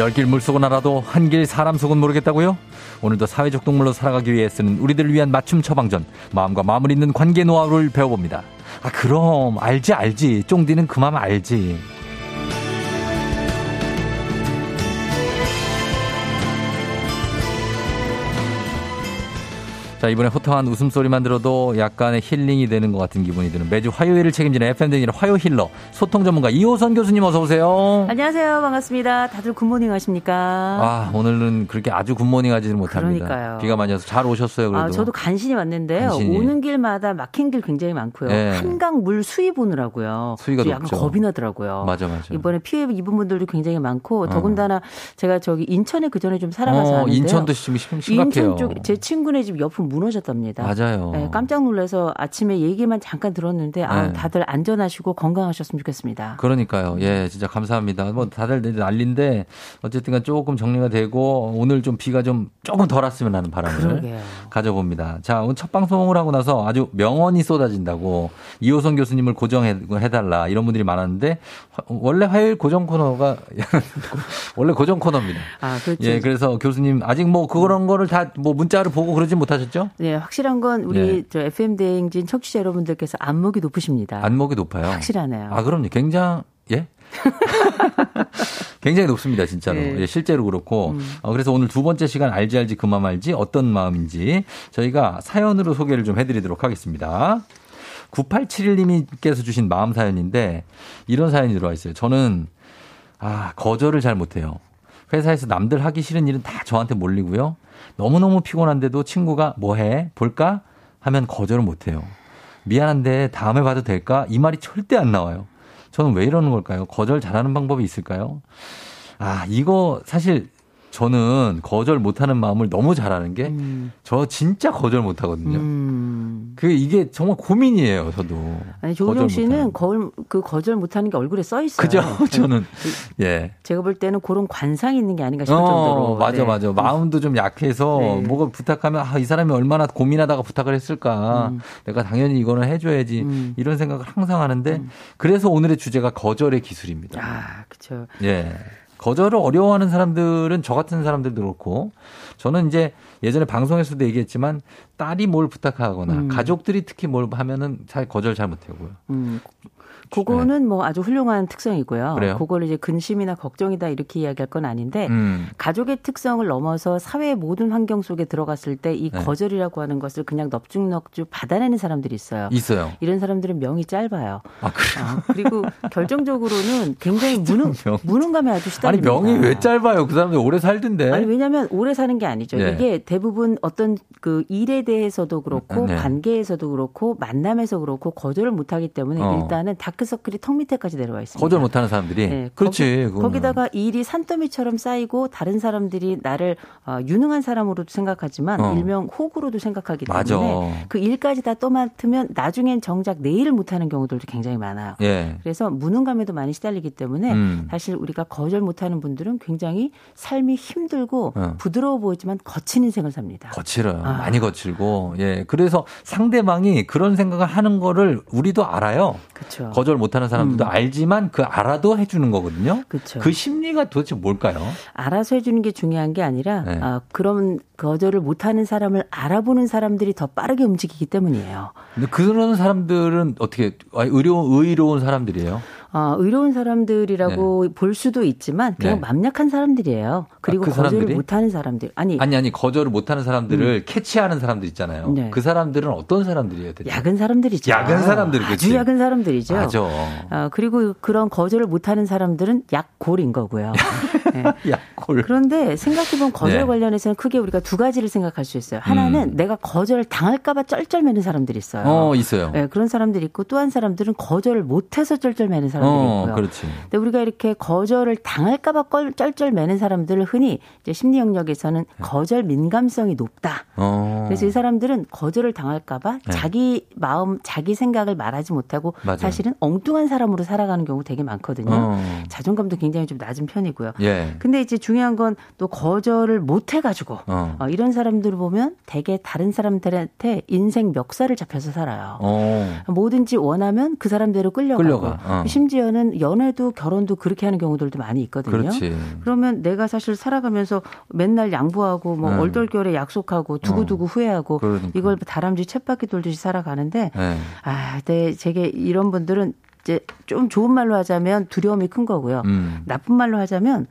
열길 물속은 알아도 한길 사람 속은 모르겠다고요? 오늘도 사회적 동물로 살아가기 위해 쓰는 우리들을 위한 맞춤 처방전 마음과 마음을 잇는 관계 노하우를 배워봅니다. 아 그럼 알지 알지 쫑디는 그 마음 알지. 자, 이번에 호탕한 웃음소리만 들어도 약간의 힐링이 되는 것 같은 기분이 드는 매주 화요일을 책임지는 FM댕진의 화요 힐러 소통 전문가 이호선 교수님 어서 오세요. 안녕하세요. 반갑습니다. 다들 굿모닝 하십니까? 아, 오늘은 그렇게 아주 굿모닝 하지는 못합니다. 그러니까요. 비가 많이 와서 잘 오셨어요, 그래도. 아, 저도 간신히 왔는데요. 간신히. 오는 길마다 막힌 길 굉장히 많고요. 네. 한강 물 수위 보느라고요. 수위가 약간 높죠. 겁이 나더라고요. 맞아, 맞아. 이번에 피해 입은 분들도 굉장히 많고 어. 더군다나 제가 저기 인천에 그 전에 좀 살아가서 어. 인천도 지금 심- 심각해요. 인천 쪽 제 친구네 집 옆은 무너졌답니다. 맞아요. 네, 깜짝 놀라서 아침에 얘기만 잠깐 들었는데 아, 네. 다들 안전하시고 건강하셨으면 좋겠습니다. 그러니까요. 예, 진짜 감사합니다. 뭐 다들 난리인데 어쨌든간 조금 정리가 되고 오늘 좀 비가 좀 조금 덜 왔으면 하는 바람을 그러게요. 가져봅니다. 자, 오늘 첫 방송을 하고 나서 아주 명언이 쏟아진다고 이호선 교수님을 고정해 달라 이런 분들이 많았는데 화- 원래 화요일 고정 코너가 원래 고정 코너입니다. 아, 그렇죠. 예, 그래서 교수님 아직 뭐 그런 거를 다 뭐 문자를 보고 그러진 못하셨죠? 네, 확실한 건 우리 네. 저 FM 대행진 청취자 여러분들께서 안목이 높으십니다. 안목이 높아요. 확실하네요. 아, 그럼요. 굉장히, 예? 굉장히 높습니다, 진짜로. 네. 음. 예, 실제로 그렇고. 어, 그래서 오늘 두 번째 시간 알지 알지 그만 알지 어떤 마음인지 저희가 사연으로 소개를 좀 해드리도록 하겠습니다. 9871님께서 주신 마음 사연인데 이런 사연이 들어와 있어요. 저는 아, 거절을 잘 못해요. 회사에서 남들 하기 싫은 일은 다 저한테 몰리고요. 너무너무 피곤한데도 친구가 뭐 해? 볼까? 하면 거절을 못 해요. 미안한데 다음에 봐도 될까? 이 말이 절대 안 나와요. 저는 왜 이러는 걸까요? 거절 잘하는 방법이 있을까요? 아, 이거 사실 저는 거절 못하는 마음을 너무 잘하는 게 저 진짜 거절 못하거든요. 음. 그 이게 정말 고민이에요, 저도. 아니 조우정 씨는. 거울 그 거절 못하는 게 얼굴에 써 있어요. 그죠? 네. 저는 예. 제가 볼 때는 그런 관상이 있는 게 아닌가 싶을 정도로. 어, 맞아, 네. 맞아. 마음도 좀 약해서 네. 뭐가 부탁하면 아, 이 사람이 얼마나 고민하다가 부탁을 했을까. 음. 내가 당연히 이거는 해줘야지. 음. 이런 생각을 항상 하는데 그래서 오늘의 주제가 거절의 기술입니다. 아, 그렇죠. 예. 거절을 어려워하는 사람들은 저 같은 사람들도 그렇고 저는 이제 예전에 방송에서도 얘기했지만 딸이 뭘 부탁하거나 음. 가족들이 특히 뭘 하면은 잘 거절 잘 못하고요. 음. 그거는 뭐 아주 훌륭한 특성이고요. 네. 그래요? 그걸 이제 근심이나 걱정이다 이렇게 이야기할 건 아닌데 음. 가족의 특성을 넘어서 사회의 모든 환경 속에 들어갔을 때이 네. 거절이라고 하는 것을 그냥 넙죽넙죽 받아내는 사람들이 있어요. 있어요. 이런 사람들은 명이 짧아요. 아, 그래요? 아, 그리고 결정적으로는 굉장히 무능, 명. 무능감에 아주 시달 립니다. 명이 왜 짧아요? 그 사람들 오래 살던데. 아니 왜냐하면 오래 사는 게 아니죠. 네. 이게 대부분 어떤 그 일에 대해서도 그렇고 네. 관계에서도 그렇고 만남에서 그렇고 거절을 못하기 때문에 어. 일단은 다크서클이 턱 밑에까지 내려와 있습니다. 거절 못하는 사람들이. 네, 그렇지. 거기. 거기다가 일이 산더미처럼 쌓이고 다른 사람들이 나를 어, 유능한 사람으로도 생각하지만 어. 일명 호구로도 생각하기. 때문에 그 일까지 다 떠맡으면 나중엔 정작 내 일을 못하는 경우들도 굉장히 많아요. 예. 그래서 무능감에도 많이 시달리기 때문에 음. 사실 우리가 거절 못 하는 분들은 굉장히 삶이 힘들고 어. 부드러워 보이지만 거친 인생을 삽니다. 거칠어요. 아. 많이 거칠고. 예. 그래서 상대방이 그런 생각을 하는 거를 우리도 알아요. 그렇죠. 거절 못하는 사람들도 알지만 그 알아도 해주는 거거든요. 그렇죠. 그 심리가 도대체 뭘까요? 알아서 해주는 게 중요한 게 아니라 네. 아, 그런 거절을 못하는 사람을 알아보는 사람들이 더 빠르게 움직이기 때문이에요. 근데 그런 사람들은 어떻게 아, 의료 의로운 사람들이에요? 아, 의로운 사람들이라고 볼 수도 있지만 그냥 네. 맘약한 사람들이에요. 그리고 아, 그 거절을 사람들이? 못하는 사람들 아니, 아니 아니 거절을 못하는 사람들을 캐치하는 사람들 있잖아요. 음. 네. 그 사람들은 어떤 사람들이에요? 대체? 야근 사람들이죠. 야근 사람들, 아주 그치? 야근 사람들이죠. 맞아. 아, 그리고 그런 거절을 못하는 사람들은 약골인 거고요. 네. 약골. 그런데 생각해보면 거절 네. 관련해서는 크게 우리가 두 가지를 생각할 수 있어요. 하나는 음. 내가 거절 당할까봐 쩔쩔매는 사람들이 있어요. 어 있어요. 네, 그런 사람들이 있고 또 한 사람들은 거절을 못해서 쩔쩔매는 사람들이 사람들이 어, 있고요. 그렇지. 근데 우리가 이렇게 거절을 당할까봐 껄- 쩔쩔 매는 사람들을 흔히 이제 심리 영역에서는 거절 민감성이 높다. 네. 어. 그래서 이 사람들은 거절을 당할까봐 네. 자기 마음, 자기 생각을 말하지 못하고 맞아요. 사실은 엉뚱한 사람으로 살아가는 경우 되게 많거든요. 어. 자존감도 굉장히 좀 낮은 편이고요. 예. 근데 이제 중요한 건 또 거절을 못 해가지고 어. 어, 이런 사람들을 보면 되게 다른 사람들한테 인생 멱살을 잡혀서 살아요. 어. 뭐든지 원하면 그 사람대로 끌려가고 끌려가, 어. 심지어는 연애도 결혼도 그렇게 하는 경우들도 많이 있거든요. 그렇지. 그러면 내가 사실 살아가면서 맨날 양보하고 뭐 음. 얼떨결에 약속하고 두고두고 후회하고 그러니까. 이걸 다람쥐 쳇바퀴 돌듯이 살아가는데 예. 아, 네, 제게 이런 분들은 이제 좀 좋은 말로 하자면 두려움이 큰 거고요. 음. 나쁜 말로 하자면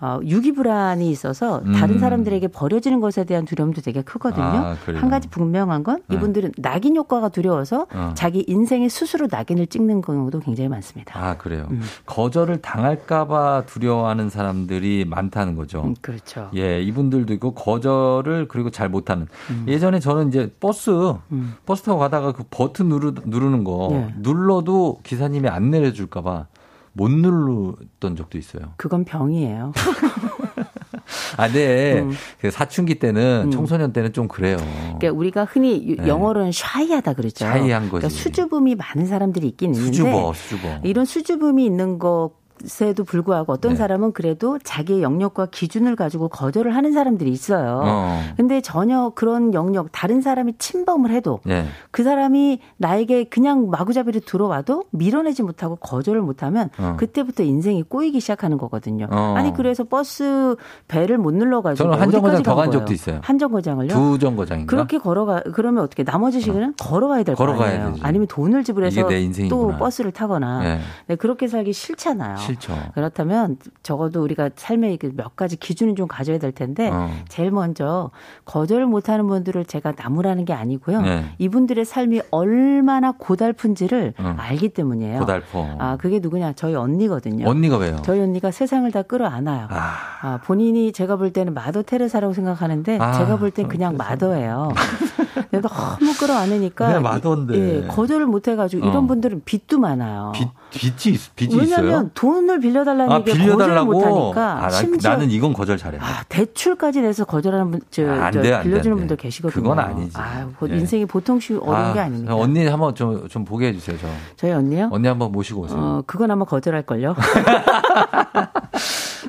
어, 유기 불안이 있어서 다른 음. 사람들에게 버려지는 것에 대한 두려움도 되게 크거든요. 아? 한 가지 분명한 건 네. 이분들은 낙인 효과가 두려워서 어. 자기 인생에 스스로 낙인을 찍는 경우도 굉장히 많습니다. 아, 그래요. 음. 거절을 당할까봐 두려워하는 사람들이 많다는 거죠. 음, 그렇죠. 예, 이분들도 있고 거절을 그리고 잘 못하는. 예전에 저는 이제 버스 음. 버스 타고 가다가 그 버튼 누르, 누르는 거 예. 눌러도 기사님이 안 내려줄까봐 못 누르던 적도 있어요. 그건 병이에요. 아, 네. 음. 그 사춘기 때는 음. 청소년 때는 좀 그래요. 그러니까 우리가 흔히 유- 네. 영어로는 shy하다 그러죠. shy한 거지. 그러니까 수줍음이 많은 사람들이 있긴 있는데 수줍어, 수줍어. 이런 수줍음이 있는 것 에도 불구하고 어떤 네. 사람은 그래도 자기의 영역과 기준을 가지고 거절을 하는 사람들이 있어요. 어. 근데 전혀 그런 영역 다른 사람이 침범을 해도 예. 그 사람이 나에게 그냥 마구잡이로 들어와도 밀어내지 못하고 거절을 못하면 어. 그때부터 인생이 꼬이기 시작하는 거거든요. 어. 아니 그래서 버스 배를 못 눌러가지고 저는 한 정거장 더간간 적도? 있어요. 한 정거장을요? 두 정거장인가? 그렇게 걸어가 그러면 어떻게 나머지 시간은 걸어가야 될거 걸어가야 아니에요. 되지. 아니면 돈을 지불해서 또. 버스를 타거나 예. 네, 그렇게 살기 싫잖아요. 싫죠. 그렇다면 적어도 우리가 삶의 그몇 가지 기준을 좀 가져야 될 텐데 어. 제일 먼저 거절을 못하는 분들을 제가 나무라는 게 아니고요. 네. 이분들의 삶이 얼마나 고달픈지를 어. 알기 때문이에요. 고달퍼. 아 그게 누구냐? 저희 언니거든요. 언니가 왜요? 저희 언니가 세상을 다 끌어안아요. 아, 아, 본인이 제가 볼 때는 마더 테레사라고 생각하는데 아, 제가 볼 땐 그냥 마더예요. 근데 너무 끌어안으니까 마더인데. 예, 거절을 못 해가지고 어. 이런 분들은 빚도 많아요. 빚, 빚이, 있- 빚이 왜냐하면 있어요? 돈을 빌려달라는 아, 게 거절을 빌려달라고? 못하니까 아, 난, 심지어 나는 이건 거절 잘해. 아, 대출까지 내서 거절하는 분, 저, 아, 안저 돼, 빌려주는 안 돼. 분들 계시거든요. 그건 아니지. 아, 예. 인생이 보통 쉬 어려운 아, 게 아닙니다. 언니 한번 좀, 좀 보게 해주세요, 저. 저희 언니요? 언니 한번 모시고 오세요. 어, 그건 아마 거절할 걸요.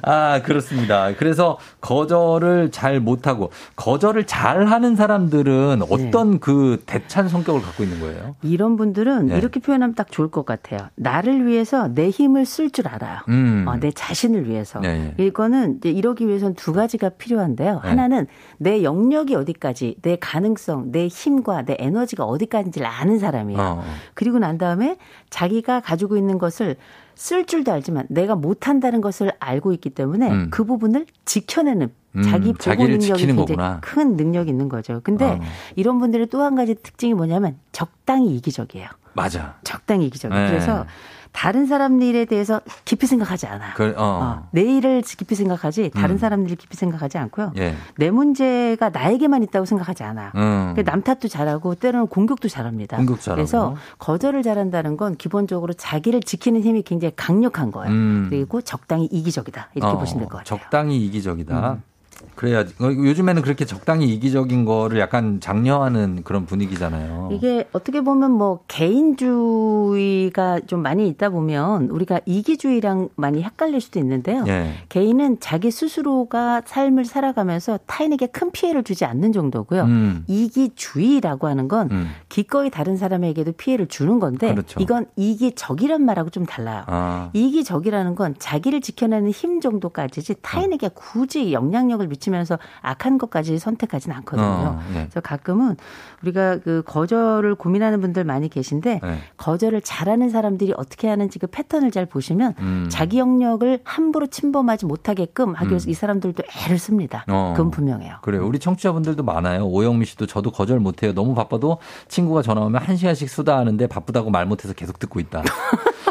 아, 그렇습니다. 그래서 거절을 잘 못하고, 거절을 잘 하는 사람들은 어떤 그 대찬 성격을 갖고 있는 거예요? 이런 분들은 네. 이렇게 표현하면 딱 좋을 것 같아요. 나를 위해서 내 힘을 쓸 줄 알아요. 음. 어, 내 자신을 위해서. 네, 이거는 이제 이러기 위해서는 두 가지가 필요한데요. 네. 하나는 내 영역이 어디까지, 내 가능성, 내 힘과 내 에너지가 어디까지인지를 아는 사람이에요. 어. 그리고 난 다음에 자기가 가지고 있는 것을 쓸 줄도 알지만 내가 못한다는 것을 알고 있기 때문에 음. 그 부분을 지켜내는 음, 자기 보고 능력이 굉장히 거구나. 큰 능력이 있는 거죠. 근데 어. 이런 분들의 또 한 가지 특징이 뭐냐면 적당히 이기적이에요. 맞아. 적당히 이기적. 네. 그래서 다른 사람 일에 대해서 깊이 생각하지 않아요. 그, 어. 어, 내 일을 깊이 생각하지 다른 음. 사람 일을 깊이 생각하지 않고요. 예. 내 문제가 나에게만 있다고 생각하지 않아요. 음. 그남 탓도 잘하고 때로는 공격도 잘합니다. 공격 잘하고. 그래서 거절을 잘한다는 건 기본적으로 자기를 지키는 힘이 굉장히 강력한 거예요. 음. 그리고 적당히 이기적이다 이렇게 어, 보시면 될 것 같아요. 음. 적당히 이기적이다. 그래야지. 어, 요즘에는 그렇게 적당히 이기적인 거를 약간 장려하는 그런 분위기잖아요. 이게 어떻게 보면 뭐 개인주의가 좀 많이 있다 보면 우리가 이기주의랑 많이 헷갈릴 수도 있는데요. 예. 개인은 자기 스스로가 삶을 살아가면서 타인에게 큰 피해를 주지 않는 정도고요. 음. 이기주의라고 하는 건 음. 기꺼이 다른 사람에게도 피해를 주는 건데 그렇죠. 이건 이기적이란 말하고 좀 달라요. 아. 이기적이라는 건 자기를 지켜내는 힘 정도까지지 타인에게 굳이 영향력을 미치 면서 악한 것까지 선택하지는 않거든요. 어, 예. 그래서 가끔은 우리가 그 거절을 고민하는 분들 많이 계신데 네. 거절을 잘하는 사람들이 어떻게 하는지 그 패턴을 잘 보시면 음. 자기 영역을 함부로 침범하지 못하게끔 하기 위해서 음. 이 사람들도 애를 씁니다. 어. 그건 분명해요. 그래요. 우리 청취자분들도 많아요. 오영미 씨도 저도 거절 못해요. 너무 바빠도 친구가 전화 오면 한 시간씩 수다 하는데 바쁘다고 말 못해서 계속 듣고 있다.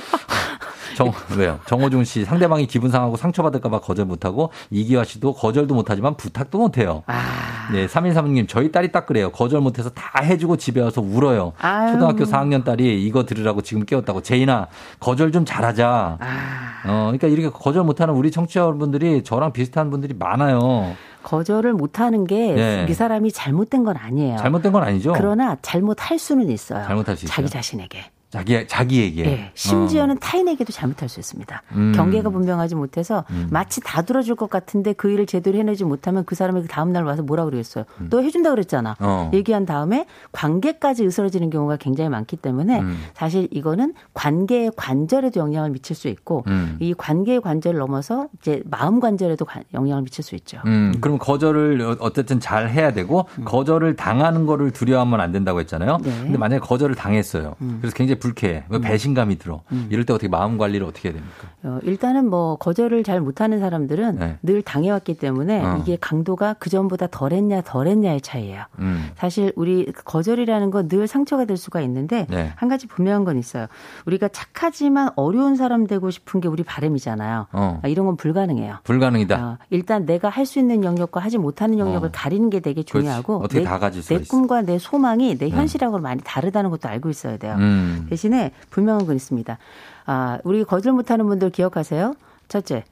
정, 왜요? 정호중 씨, 상대방이 기분 상하고 상처받을까봐 거절 못하고, 이기화 씨도 거절도 못하지만 부탁도 못해요. 아. 네, 3136님, 저희 딸이 딱 그래요. 거절 못해서 다 해주고 집에 와서 울어요. 아유. 초등학교 4학년 딸이 이거 들으라고 지금 깨웠다고. 제인아, 거절 좀 잘하자. 아. 어, 그러니까 이렇게 거절 못하는 우리 청취자분들이 저랑 비슷한 분들이 많아요. 거절을 못하는 게이 네. 사람이 잘못된 건 아니에요. 잘못된 건 아니죠. 그러나 잘못할 수는 있어요. 잘못할 수 있어요. 자기 자신에게. 자기 자기에게. 네, 심지어는 어. 타인에게도 잘못할 수 있습니다. 음. 경계가 분명하지 못해서 음. 마치 다 들어줄 것 같은데 그 일을 제대로 해내지 못하면 그 사람이 그 다음 날 와서 뭐라 그러겠어요. 음. 너 해준다 그랬잖아. 어. 얘기한 다음에 관계까지 으스러지는 경우가 굉장히 많기 때문에 음. 사실 이거는 관계의 관절에도 영향을 미칠 수 있고 음. 이 관계의 관절을 넘어서 이제 마음 관절에도 영향을 미칠 수 있죠. 음. 그럼 거절을 어쨌든 잘 해야 되고 거절을 당하는 거를 두려워하면 안 된다고 했잖아요. 네. 근데 만약에 거절을 당했어요. 그래서 굉장히 불쾌해. 음. 배신감이 들어. 음. 이럴 때 어떻게 마음 관리를 어떻게 해야 됩니까? 어, 일단은 뭐 거절을 잘 못하는 사람들은 네. 늘 당해왔기 때문에 어. 이게 강도가 그 전보다 덜했냐 덜했냐의 차이예요. 음. 사실 우리 거절이라는 건 늘 상처가 될 수가 있는데 네. 한 가지 분명한 건 있어요. 우리가 착하지만 어려운 사람 되고 싶은 게 우리 바람이잖아요. 어. 아, 이런 건 불가능해요. 불가능이다. 어, 일단 내가 할 수 있는 영역과 하지 못하는 영역을 어. 가리는 게 되게 중요하고 어떻게 내, 다 가질 내 꿈과 내 소망이 내 네. 현실하고 많이 다르다는 것도 알고 있어야 돼요. 음. 대신에 분명한 건 있습니다. 아, 우리 거절 못하는 분들 기억하세요? 첫째,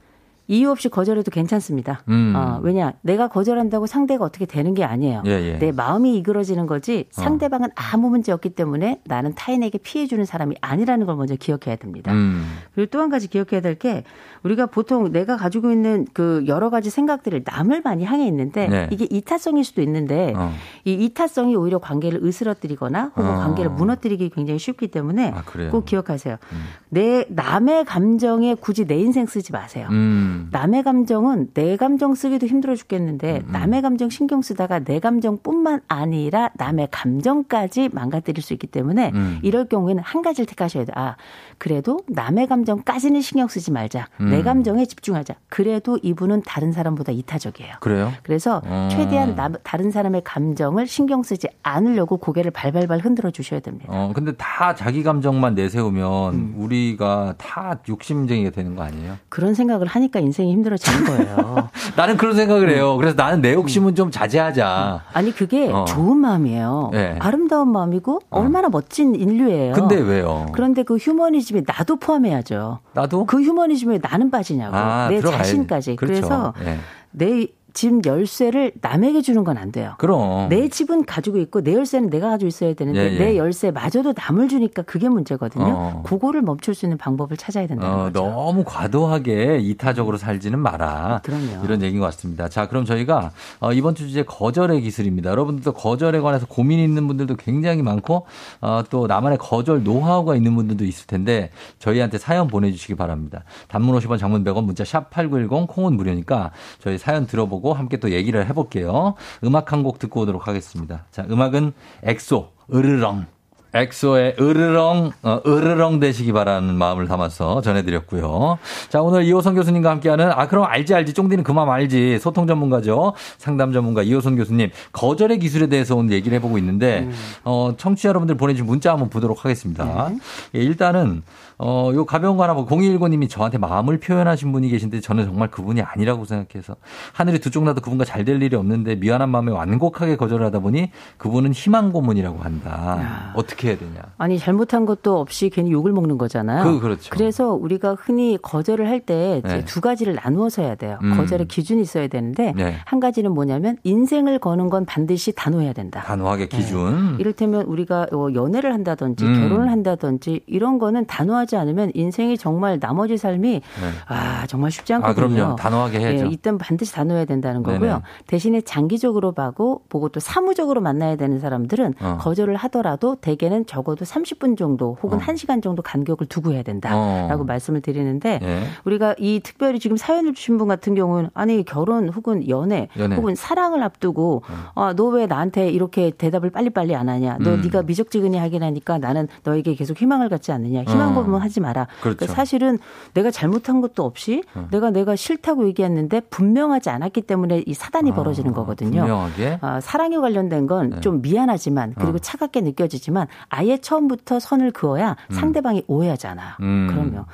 이유 없이 거절해도 괜찮습니다. 음. 어, 왜냐, 내가 거절한다고 상대가 어떻게 되는 게 아니에요. 예, 예. 내 마음이 이그러지는 거지 어. 상대방은 어. 아무 문제 없기 때문에 나는 타인에게 피해 주는 사람이 아니라는 걸 먼저 기억해야 됩니다. 음. 그리고 또 한 가지 기억해야 될 게 우리가 보통 내가 가지고 있는 그 여러 가지 생각들을 남을 많이 향해 있는데 네. 이게 이타성일 수도 있는데 어. 이 이타성이 오히려 관계를 으스러뜨리거나 혹은 어. 관계를 무너뜨리기 굉장히 쉽기 때문에 아, 꼭 기억하세요. 음. 내 남의 감정에 굳이 내 인생 쓰지 마세요. 음. 음. 남의 감정은 내 감정 쓰기도 힘들어 죽겠는데 음, 음. 남의 감정 신경 쓰다가 내 감정뿐만 아니라 남의 감정까지 망가뜨릴 수 있기 때문에 음. 이럴 경우에는 한 가지를 택하셔야 돼. 아, 그래도 남의 감정까지는 신경 쓰지 말자. 음. 내 감정에 집중하자. 그래도 이분은 다른 사람보다 이타적이에요. 그래요? 그래서 어. 최대한 나, 다른 사람의 감정을 신경 쓰지 않으려고 고개를 발발발 흔들어 주셔야 됩니다. 어, 근데 다 자기 감정만 내세우면 음. 우리가 다 욕심쟁이가 되는 거 아니에요? 그런 생각을 하니까 인생이 힘들어지는 거예요. 나는 그런 생각을 해요. 그래서 나는 내 욕심은 좀 자제하자. 아니 그게 어. 좋은 마음이에요. 네. 아름다운 마음이고 어. 얼마나 멋진 인류예요. 근데 왜요? 그런데 그 휴머니즘에 나도 포함해야죠. 나도? 그 휴머니즘에 나는 빠지냐고. 아, 내 들어가야지. 자신까지. 그렇죠. 그래서 네. 내 집 열쇠를 남에게 주는 건 안 돼요. 그럼. 내 집은 가지고 있고 내 열쇠는 내가 가지고 있어야 되는데 예, 예. 내 열쇠 마저도 남을 주니까 그게 문제거든요. 어. 그거를 멈출 수 있는 방법을 찾아야 된다는 어, 거죠. 너무 과도하게 이타적으로 살지는 마라. 그럼요. 이런 얘기인 것 같습니다. 자, 그럼 저희가 어, 이번 주 주제 거절의 기술입니다. 여러분들도 거절에 관해서 고민이 있는 분들도 굉장히 많고 어, 또 나만의 거절 노하우가 있는 분들도 있을 텐데 저희한테 사연 보내주시기 바랍니다. 단문 50원 장문 100원 문자 샵 8910 콩은 무료니까 저희 사연 들어보고 보고 함께 또 얘기를 해볼게요. 음악 한 곡 듣고 오도록 하겠습니다. 자, 음악은 엑소, 으르렁. 엑소의 으르렁, 어, 으르렁 되시기 바라는 마음을 담아서 전해드렸고요. 자, 오늘 이호선 교수님과 함께하는, 아, 그럼 알지, 알지. 쫑디는 그만 알지. 소통 전문가죠. 상담 전문가 이호선 교수님. 거절의 기술에 대해서 오늘 얘기를 해보고 있는데, 음. 어, 청취자 여러분들 보내주신 문자 한번 보도록 하겠습니다. 음. 예, 일단은, 어, 요 가벼운 거 하나 보고 0219님이 저한테 마음을 표현하신 분이 계신데 저는 정말 그분이 아니라고 생각해서 하늘이 두 쪽 나도 그분과 잘 될 일이 없는데 미안한 마음에 완곡하게 거절하다 보니 그분은 희망 고문이라고 한다. 야. 어떻게 해야 되냐? 아니 잘못한 것도 없이 괜히 욕을 먹는 거잖아요. 그 그렇죠. 그래서 우리가 흔히 거절을 할 때두 네. 가지를 나누어서 해야 돼요. 음. 거절의 기준이 있어야 되는데 네. 한 가지는 뭐냐면 인생을 거는 건 반드시 단호해야 된다. 단호하게 기준. 네. 이를테면 우리가 어, 연애를 한다든지 음. 결혼을 한다든지 이런 거는 단호하지 하지 않으면 인생이 정말 나머지 삶이 네. 아 정말 쉽지 않거든요. 아, 그럼요. 단호하게 해야죠. 예, 이땐 반드시 단호해야 된다는 거고요. 네네. 대신에 장기적으로 봐고 보고 또 사무적으로 만나야 되는 사람들은 어. 거절을 하더라도 대개는 적어도 30분 정도 혹은 어. 1시간 정도 간격을 두고 해야 된다라고 어. 말씀을 드리는데 네. 우리가 이 특별히 지금 사연을 주신 분 같은 경우는 아니 결혼 혹은 연애, 연애. 혹은 사랑을 앞두고 어. 아, 너 왜 나한테 이렇게 대답을 빨리빨리 안 하냐? 너 음. 네가 미적지근히 하긴 하니까 나는 너에게 계속 희망을 갖지 않느냐? 희망 고문 건 하지 마라. 그렇죠. 그러니까 사실은 내가 잘못한 것도 없이 어. 내가 내가 싫다고 얘기했는데 분명하지 않았기 때문에 이 사단이 아, 벌어지는 거거든요. 분명하게. 아, 사랑에 관련된 건좀 네. 미안하지만 그리고 어. 차갑게 느껴지지만 아예 처음부터 선을 그어야 음. 상대방이 오해하잖아. 음. 그러면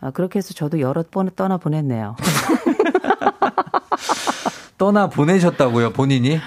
아, 그렇게 해서 저도 여러 번 떠나 보냈네요. 떠나 보내셨다고요, 본인이?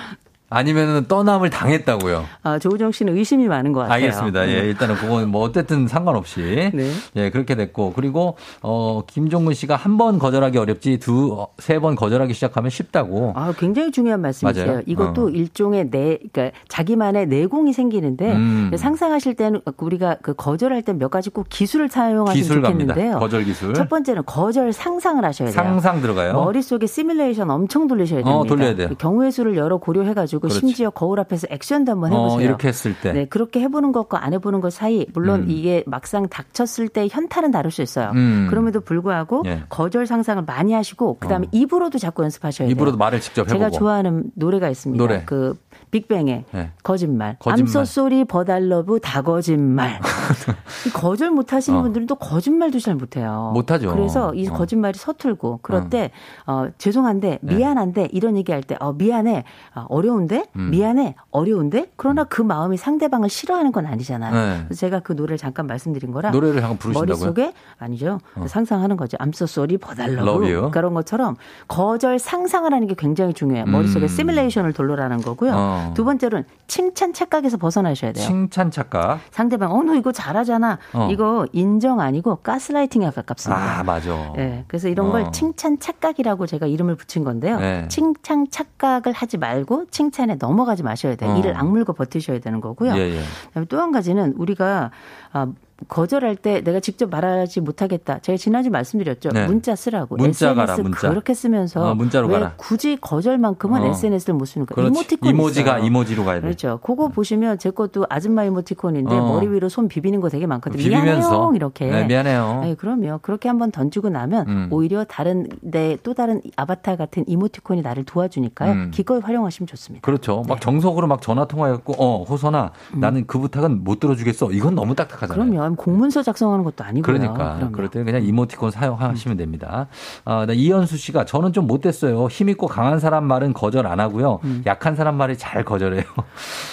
아니면은 떠남을 당했다고요. 아, 조우정 씨는 의심이 많은 것 같아요. 알겠습니다. 예, 네. 일단은 그건 뭐 어쨌든 상관없이 네. 예, 그렇게 됐고 그리고 어 김종문 씨가 한 번 거절하기 어렵지 두 세 번 거절하기 시작하면 쉽다고. 아, 굉장히 중요한 말씀이세요. 맞아요? 이것도 어. 일종의 내 그러니까 자기만의 내공이 생기는데 음. 상상하실 때는 우리가 그 거절할 때 몇 가지 꼭 기술을 사용하시면 기술 좋겠는데요. 갑니다. 거절 기술. 첫 번째는 거절 상상을 하셔야 돼요. 상상 들어가요. 머릿속에 시뮬레이션 엄청 돌리셔야 어, 됩니다. 어, 돌려야 돼요. 경우의 수를 여러 고려해 가지고 가지고 그렇지. 심지어 거울 앞에서 액션도 한번 해보세요. 어, 이렇게 했을 때. 네, 그렇게 해보는 것과 안 해보는 것 사이 물론 음. 이게 막상 닥쳤을 때 현타는 다를 수 있어요. 음. 그럼에도 불구하고 예. 거절 상상을 많이 하시고 그다음에 어. 입으로도 자꾸 연습하셔야 돼요. 입으로도 말을 직접 해보고. 제가 좋아하는 노래가 있습니다. 노래. 그 빅뱅의 네. 거짓말. I'm so sorry but I love 다 거짓말. 거절 못 하시는 어. 분들은 또 거짓말도 잘 못해요. 못하죠. 그래서 이 어. 거짓말이 서툴고 그럴 어. 때 어, 죄송한데 네. 미안한데 네. 이런 얘기할 때 어, 미안해 어, 어려운데 음. 미안해 어려운데 그러나 그 마음이 상대방을 싫어하는 건 아니잖아요. 네. 제가 그 노래를 잠깐 말씀드린 거라 노래를 잠깐 부르신다고요? 머릿속에 아니죠. 어. 상상하는 거죠. I'm so sorry but I love 그런 것처럼 거절 상상을 하는 게 굉장히 중요해요. 머릿속에 음. 시뮬레이션을 돌려라는 거고요. 어. 어. 두 번째로는 칭찬 착각에서 벗어나셔야 돼요. 칭찬 착각. 상대방, 어, 너 이거 잘하잖아. 어. 이거 인정 아니고 가스라이팅에 가깝습니다. 아, 맞아. 네, 그래서 이런 어. 걸 칭찬 착각이라고 제가 이름을 붙인 건데요. 네. 칭찬 착각을 하지 말고 칭찬 에 넘어가지 마셔야 돼요. 어. 이를 악물고 버티셔야 되는 거고요. 예, 예. 또한 가지는 우리가 아, 거절할 때 내가 직접 말하지 못하겠다. 제가 지난주 말씀드렸죠. 네. 문자 쓰라고. 문자 SNS 가라, 문자. 그렇게 쓰면서 어, 문자로 왜 가라. 굳이 거절만큼은 어. SNS를 못 쓰는 거예요. 이모티콘 이모지가 있어요. 이모지로 가야 돼. 그렇죠. 그거 어. 보시면 제 것도 아줌마 이모티콘인데 어. 머리 위로 손 비비는 거 되게 많거든요. 비비면서. 미안해요. 이렇게. 네, 미안해요. 네, 그럼요. 그렇게 한번 던지고 나면 음. 오히려 다른 내 또 다른 아바타 같은 이모티콘이 나를 도와주니까요. 음. 기꺼이 활용하시면 좋습니다. 그렇죠. 막 네. 정석으로 막 전화 통화해갖고 어 호선아 음. 나는 그 부탁은 못 들어주겠어. 이건 너무 딱딱하잖아요. 그럼요. 공문서 작성 작성하는 것도 아니고요. 그러니까 그럼요. 그럴 때는 그냥 이모티콘 사용하시면 됩니다. 아, 네, 이현수 씨가 저는 좀 못됐어요. 힘 있고 강한 사람 말은 거절 안 하고요. 음. 약한 사람 말이 잘 거절해요.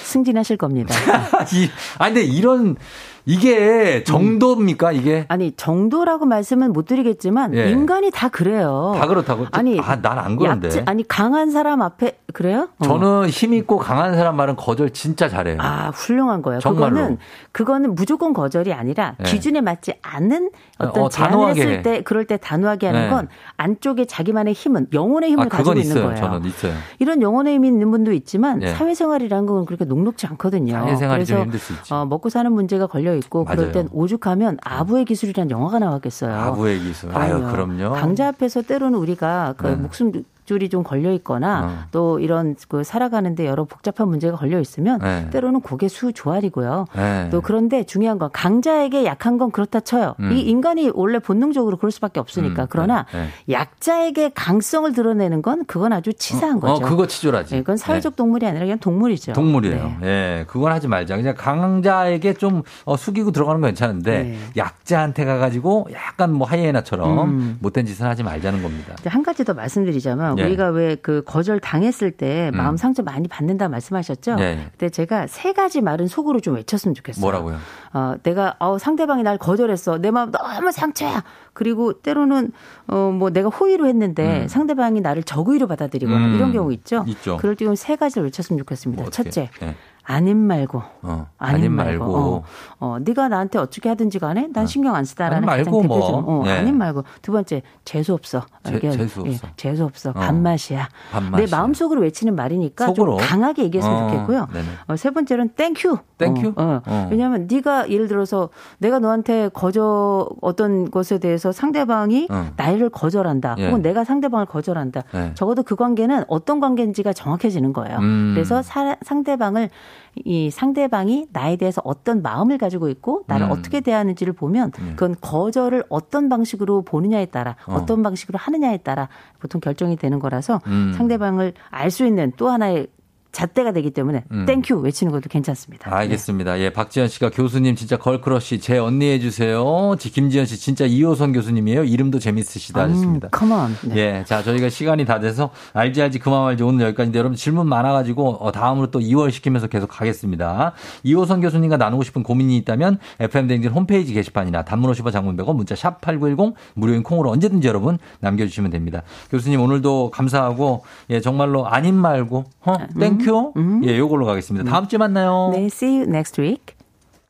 승진하실 겁니다. 아니 근데 이런 이게 정도입니까 이게? 아니 정도라고 말씀은 못 드리겠지만 예. 인간이 다 그래요. 다 그렇다고? 아니 아, 난 안 그런데. 약지, 아니 강한 사람 앞에 그래요? 어. 저는 힘 있고 강한 사람 말은 거절 진짜 잘해요. 아 훌륭한 거예요. 정말로. 그거는 그거는 무조건 거절이 아니라 예. 기준에 맞지 않는 어떤 어, 제안을 했을 때 그럴 때 단호하게 하는 예. 건 안쪽에 자기만의 힘은 영혼의 힘을 아, 가지고 있는 있어요. 거예요. 저는 있어요. 이런 영혼의 힘이 있는 분도 있지만 예. 사회생활이라는 건 그렇게 녹록지 않거든요. 사회생활이 좀 힘들 수 있죠. 어, 먹고 사는 문제가 걸려 있고 맞아요. 그럴 땐 오죽하면 아부의 기술이라는 영화가 나왔겠어요. 아부의 기술. 아유, 그럼요. 강자 앞에서 때로는 우리가 그 네. 목숨 줄이 좀 걸려 있거나 어. 또 이런 그 살아가는데 여러 복잡한 문제가 걸려 있으면 네. 때로는 고개 수 조알이고요. 네. 또 그런데 중요한 건 강자에게 약한 건 그렇다 쳐요. 음. 이 인간이 원래 본능적으로 그럴 수밖에 없으니까. 음. 그러나 네. 네. 약자에게 강성을 드러내는 건 그건 아주 치사한 어, 거죠. 어, 그거 치졸하지. 네, 그건 사회적 네. 동물이 아니라 그냥 동물이죠. 동물이에요. 예, 네. 그건 하지 말자. 그냥 강자에게 좀 어, 숙이고 들어가는 건 괜찮은데 약자한테 가가지고 약간 뭐 하이에나처럼 음. 못된 짓은 하지 말자는 겁니다. 한 가지 더 말씀드리자면 예. 우리가 왜 그 거절 당했을 때 음. 마음 상처 많이 받는다 말씀하셨죠? 예. 근데 제가 세 가지 말은 속으로 좀 외쳤으면 좋겠어요. 뭐라고요? 어, 내가 어, 상대방이 날 거절했어. 내 마음 너무 상처야. 그리고 때로는 어, 뭐 내가 호의로 했는데 음. 상대방이 나를 적의로 받아들이거나 음. 이런 경우 있죠. 있죠. 그럴 때세 가지를 외쳤으면 좋겠습니다. 뭐 첫째. 예. 아님 말고. 어, 아님, 아님 말고. 말고. 어, 어, 네가 나한테 어떻게 하든지 간에 난 어. 신경 안 쓴다라는 가장 대표적인. 뭐. 어, 네. 아님 말고. 두 번째 재수 없어. 제, 재수 없어. 예, 재수 없어. 어. 밥맛이야. 밥맛이야. 내 마음속으로 외치는 말이니까 속으로? 좀 강하게 얘기했으면 어, 좋겠고요. 어, 세 번째는 thank you. Thank you? 어, 어. 왜냐하면 네가 예를 들어서 내가 너한테 거절 어떤 것에 대해서 상대방이 나를 거절한다. 예. 혹은 내가 상대방을 거절한다. 예. 적어도 그 관계는 어떤 관계인지가 정확해지는 거예요. 음. 그래서 사, 상대방을 이 상대방이 나에 대해서 어떤 마음을 가지고 있고 나를 음. 어떻게 대하는지를 보면 음. 그건 거절을 어떤 방식으로 보느냐에 따라 어. 떤 방식으로 하느냐에 따라 보통 결정이 되는 거라서 음. 상대방을 알 수 있는 또 하나의 잣대가 되기 때문에 음. thank you 외치는 것도 괜찮습니다. 알겠습니다. 네. 예, 박지현 씨가 교수님 진짜 girl crush 제 언니 해주세요. 김지현 씨 진짜 이호선 교수님이에요. 이름도 재밌으시다 하셨습니다. 음, come on. 네. 예, 자 저희가 시간이 다 돼서 알지 알지 그만 말지 오늘 여기까지인데 여러분 질문 많아가지고 어, 다음으로 또 이월 시키면서 계속 가겠습니다. 이호선 교수님과 나누고 싶은 고민이 있다면 FM 댕진 홈페이지 게시판이나 단문 50원 장문 100원 문자 샵 #8910 무료인 콩으로 언제든지 여러분 남겨주시면 됩니다. 교수님 오늘도 감사하고 예 정말로 아님 말고 어 땡큐 음, 음. 예 요걸로 가겠습니다. 다음 주에 만나요. 네, see you next week.